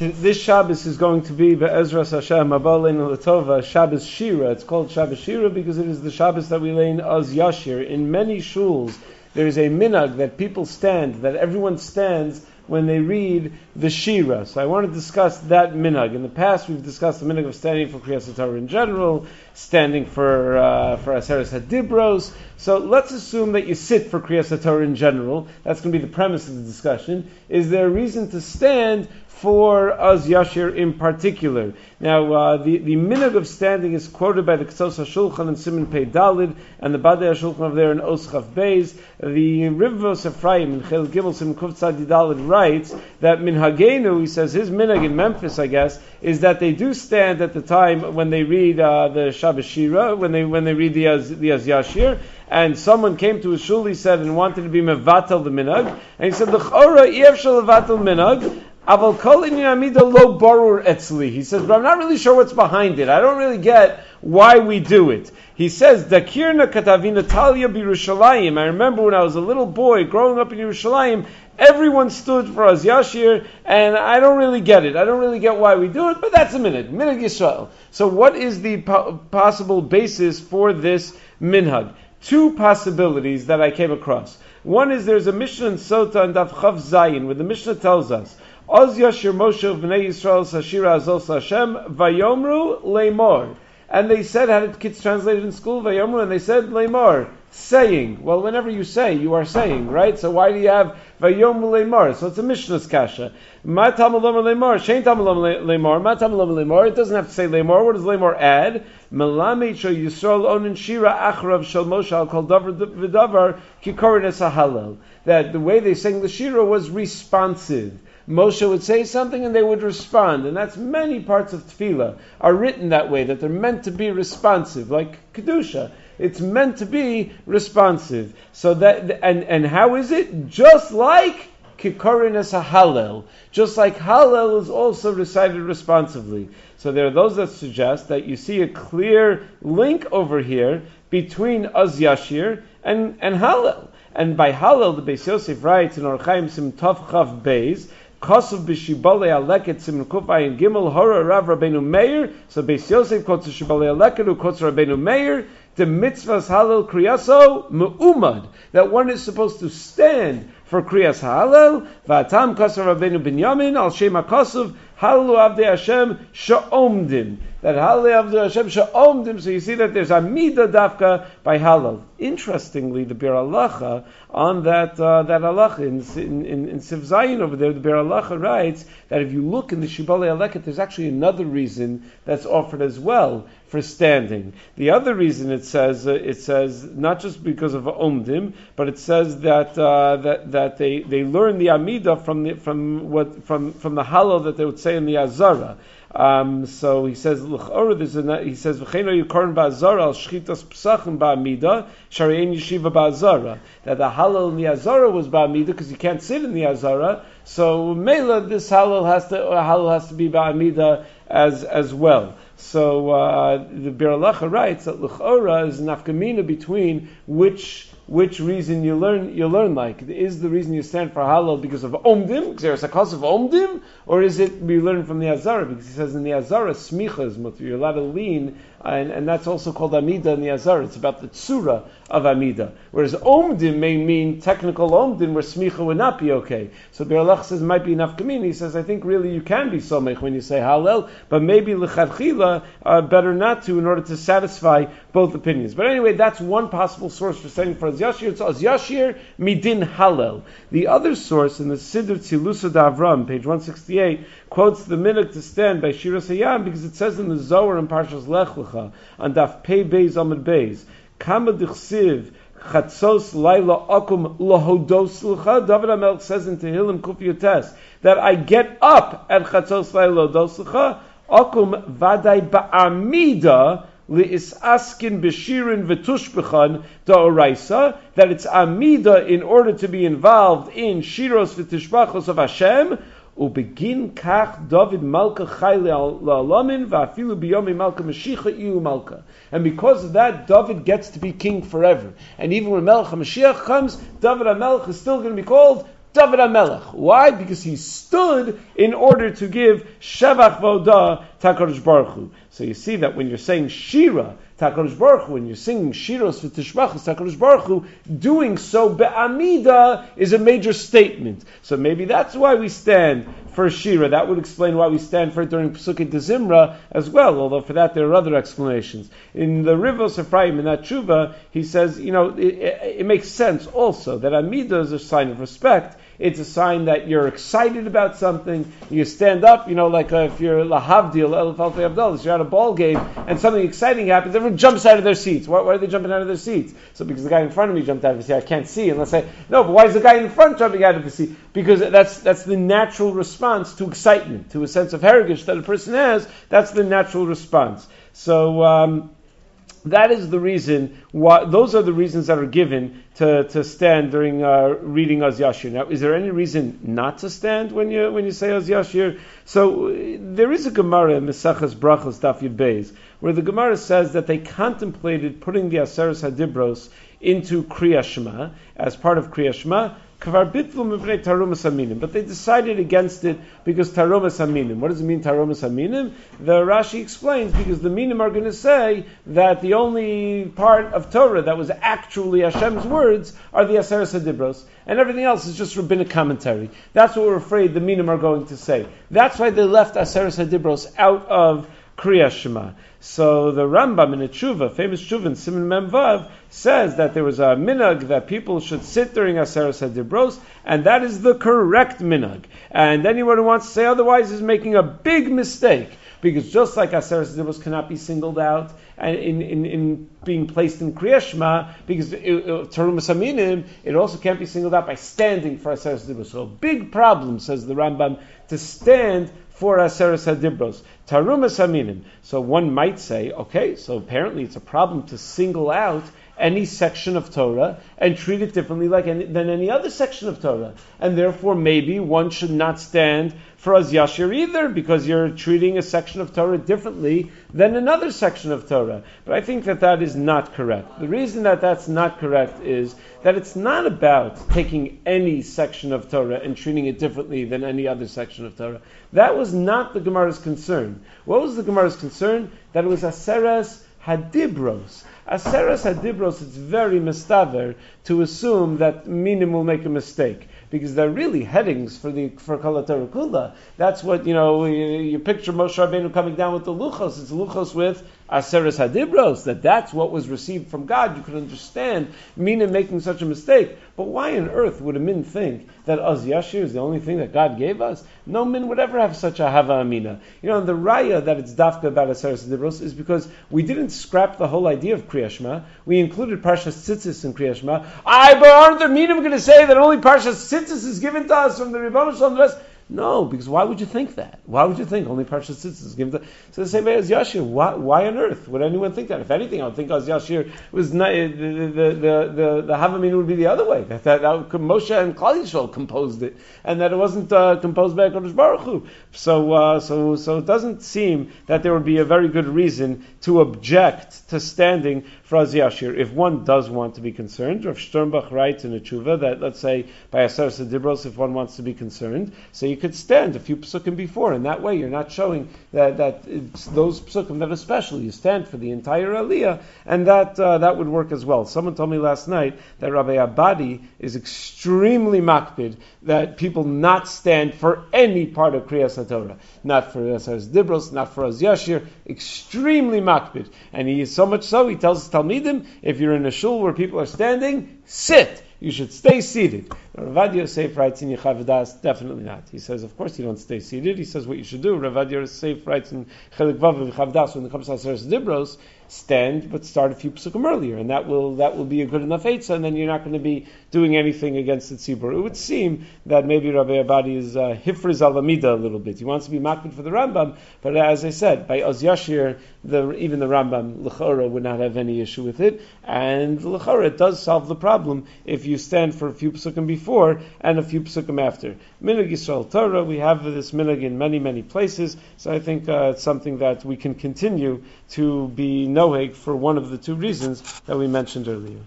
this Shabbos is going to be Be'ezras Hashem Abalin Latova Shabbos Shira. It's called Shabbos Shira because it is the Shabbos that we lay in Az Yashir. In many shuls, there is a minag that people stand, that everyone stands when they read the Shira. So I want to discuss that minhag. In the past, we've discussed the minhag of standing for Kriyas Torah in general, standing for uh, for Aseres Hadibros. So let's assume that you sit for Kriyas Torah in general. That's going to be the premise of the discussion. Is there a reason to stand for Az Yashir in particular. Now, uh, the, the minhag of standing is quoted by the Ketzos HaShulchan and Simon Pei Dalid, and the Badei HaShulchan over there in Oschav Beis. The Rivvos Ephraim in Chel Gimel Kuf Dalid writes that Minhagenu, he says his minhag in Memphis, I guess, is that they do stand at the time when they read uh, the Shabbos Shira, when they, when they read the Az, the Az Yashir, and someone came to his shul, he said, and wanted to be mevatel the minhag, and he said, "L'chora shel levatel minhag." Aval kol amida lo barur etzli. He says, but I'm not really sure what's behind it. I don't really get why we do it. He says, Dakirna katavina talia birushalayim. I remember when I was a little boy growing up in Yerushalayim, everyone stood for Az Yashir, and I don't really get it. I don't really get why we do it, but that's a minute. Minhag Yisrael. So what is the po- possible basis for this minhag? Two possibilities that I came across. One is there's a Mishnah in Sota and Daf Chav Zayin, where the Mishnah tells us Oz Yashir Moshe of Yisrael Sashira Azos Hashem Vayomru Leimor. And they said, how did kids translate in school? Vayomru, and they said Leimor, saying. Well, whenever you say, you are saying, right? So why do you have Vayomru Leimor? So it's a Mishnah's kasha. Ma Tamalom Leimor, Shein Leimor, Ma Tamalom Leimor. It doesn't have to say Leimor. What does Leimor add? Melamed Shal Yisrael Onin Shira Achrav Shal Moshe Al Kol Davar V'Davar Kikorin That the way they sang the Shira was responsive. Moshe would say something and they would respond. And that's many parts of tefillah are written that way, that they're meant to be responsive, like Kedusha. It's meant to be responsive. So that, and, and how is it? Just like Kikorin as a Hallel. Just like Hallel is also recited responsively. So there are those that suggest that you see a clear link over here between Az Yashir and, and Hallel. And by Hallel, the Beis Yosef writes in Orchaim Sim Tov Chav Beis Kosuv b'shibale aleket simin kufayin gimel hora rav Rabbeinu Meir. So Beis Yosef quotes shibale aleket who quotes Rabbeinu Meir. The mitzvahs halal kriyaso mu'umad. That one is supposed to stand for kriyas halal. V'atam kosuv Rabbeinu Binyamin al shema kosuv Halalu Avdei Hashem Sha'omdim. That Halalu Avdei Hashem Sha'omdim. So you see that there's Amida Dafka by Halal. Interestingly, the Biur Halacha on that uh, that Alacha in in, in Siv Zayin over there, the Biur Halacha writes that if you look in the Shibale Aleket, there's actually another reason that's offered as well for standing. The other reason it says uh, it says not just because of Omdim, but it says that uh, that that they, they learn the Amida from the from what from from the Halal that they would say say in the Azara. Um, so he says, there's a, he says, V'cheino yukorn ba'azara al shchitas psachim ba'amida, shari'en yeshiva ba'azara. That the halal in the Azara was ba'amida because you can't sit in the Azara. So Mela, this halal has to, halal has to be ba'amida as, as well. So uh, the Bir writes that l'chora is nafkamina between which which reason you learn you learn like. Is the reason you stand for halal because of omdim? Because there's a cause of omdim? Or is it we learn from the azara? Because he says in the azara smicha is mutter. You're allowed to lean and, and that's also called Amida in the Azar. It's about the tsura of Amida. Whereas Omdim may mean technical Omdim where Smicha would not be okay. So Beralach says might be enough Kamin. He says, I think really you can be Somech when you say Hallel, but maybe L'chadchila uh, better not to in order to satisfy both opinions. But anyway, that's one possible source for saying for Yashir. It's Az Yashir Midin Hallel. The other source in the Siddur Tzelosa D'Avraham, page 168, quotes the minhag to stand by Shira Hayam because it says in the Zohar in Parshas Lech Lecha on Daf Pei Beis Amid Beis, Kama Dichsiv Chatzos Laila Akum Lahodos Lecha. David Amel says in Tehillim Kuf Yotes that I get up at Chatzos Laila Lahodos Lecha Akum Vadai Ba'amida askin b'shirin v'tushbechan da'oraisa, that it's amida in order to be involved in shiros v'tishbachos of Hashem, Ubegin kach David Malka Chayle La'alamin Va'afilu Biyomi Malka Mashiach Iu Malka. And because of that, David gets to be king forever. And even when Melech HaMashiach comes, David HaMelech is still going to be called David HaMelech. Why? Because he stood in order to give Shevach Voda Takadosh Baruch Hu. So you see that when you're saying Shira, Takadosh Baruch Hu, when you're singing Shiros for Tishbachus, Takadosh Baruch Hu, doing so be'amida is a major statement. So maybe that's why we stand for Shira. That would explain why we stand for it during Pesukei Zimra as well, although for that there are other explanations. In the Rivos Ephraim, in that Tshuva, he says, you know, it, it, it makes sense also that Amida is a sign of respect, it's a sign that you're excited about something. You stand up, you know, like uh, if you're lahavdil, elf alfei abdul, you're at a ball game and something exciting happens, everyone jumps out of their seats. Why, why, are they jumping out of their seats? So because the guy in front of me jumped out of his seat, I can't see. Unless I no, but why is the guy in front jumping out of the seat? Because that's that's the natural response to excitement, to a sense of heritage that a person has. That's the natural response. So. Um, that is the reason why, those are the reasons that are given to, to stand during uh, reading Az Yashir. Now, is there any reason not to stand when you, when you say Az Yashir? So, there is a Gemara in Mesachas Brachos Daf Beis, where the Gemara says that they contemplated putting the Aseres Hadibros into Kriya Shema, as part of Kriya Shema, but they decided against it because tarumas aminim. What does it mean tarumas aminim? The Rashi explains because the minim are going to say that the only part of Torah that was actually Hashem's words are the Aseres Hadibros, and everything else is just rabbinic commentary. That's what we're afraid the minim are going to say. That's why they left Aseres Hadibros out of Kriya Shema. So the Rambam in a tshuva, famous tshuva in Simon Memvav, says that there was a minhag that people should sit during Aseres Hadibros, and that is the correct minhag. And anyone who wants to say otherwise is making a big mistake. Because just like Aseres Hadibros cannot be singled out in, in, in being placed in Kriyashma, because Tarumas Aminim, it also can't be singled out by standing for Aseres Hadibros. So a big problem, says the Rambam, to stand for Aseres Hadibros. Tarumas Aminim. So one might say, okay, so apparently it's a problem to single out any section of Torah and treat it differently like any, than any other section of Torah. And therefore, maybe one should not stand for Az Yashir either because you're treating a section of Torah differently than another section of Torah. But I think that that is not correct. The reason that that's not correct is that it's not about taking any section of Torah and treating it differently than any other section of Torah. That was not the Gemara's concern. What was the Gemara's concern? That it was Aseres Hadibros. Aseres Hadibros, it's very mistaver to assume that Minim will make a mistake because they're really headings for the for Kalatar Kula. That's what you know. You, you, picture Moshe Rabbeinu coming down with the luchos. It's luchos with Aseres Hadibros. That that's what was received from God. You could understand Mina making such a mistake. But why on earth would a min think that Az Yashir is the only thing that God gave us? No min would ever have such a Hava Amina. You know, the raya that it's dafka about Aseres Hadibros is because we didn't scrap the whole idea of Kriyashma. We included Parshas Tzitzis in Kriyashma. I, but aren't the minim going to say that only Parshas Tzitzis is given to us from the Rebbeinu Shalom the rest? No, because why would you think that? Why would you think only Parshas Tzitzis is given to So the same way as Yashir, why, why, on earth would anyone think that? If anything, I would think as Yashir was not, the, the, the, the, the would be the other way. That, that, that Moshe and Klal Yisrael composed it, and that it wasn't uh, composed by Kodesh Baruch Hu. So, uh, so, so it doesn't seem that there would be a very good reason to object to standing for Az Yashir. If one does want to be concerned, Rav Sternbach writes in a tshuva that, let's say, by Aser Sedibros, if one wants to be concerned, so you could stand a few psukim before, and that way you're not showing that, that those psukim that are special. You stand for the entire aliyah, and that, uh, that would work as well. Someone told me last night that Rabbi Abadi is extremely makpid that people not stand for any part of Kriyas HaTorah. Not for Aser Dibros, not for Az Yashir, extremely makpid. And he is so much so, he tells us Talmidim, if you're in a shul where people are standing, sit. You should stay seated. Ravad Yosef writes in Yechaveh Da'as, definitely not. He says, of course you don't stay seated. He says what you should do. Ravad Yosef writes in Chelik Vav of Yechaveh Da'as, when it comes to Aseres Dibros, stand, but start a few psukim earlier, and that will that will be a good enough eitzah, and then you're not going to be doing anything against the tzibur. It would seem that maybe Rabbi Abadi is uh, hifriz alamida a little bit. He wants to be makbid for the Rambam, but as I said, by Oz Yashir, the, even the Rambam lechora would not have any issue with it, and lechora it does solve the problem if you stand for a few psukim before and a few psukim after. Minhag Yisrael Torah, we have this minhag in many many places, so I think uh, it's something that we can continue to be noheg for one of the two reasons that we mentioned earlier.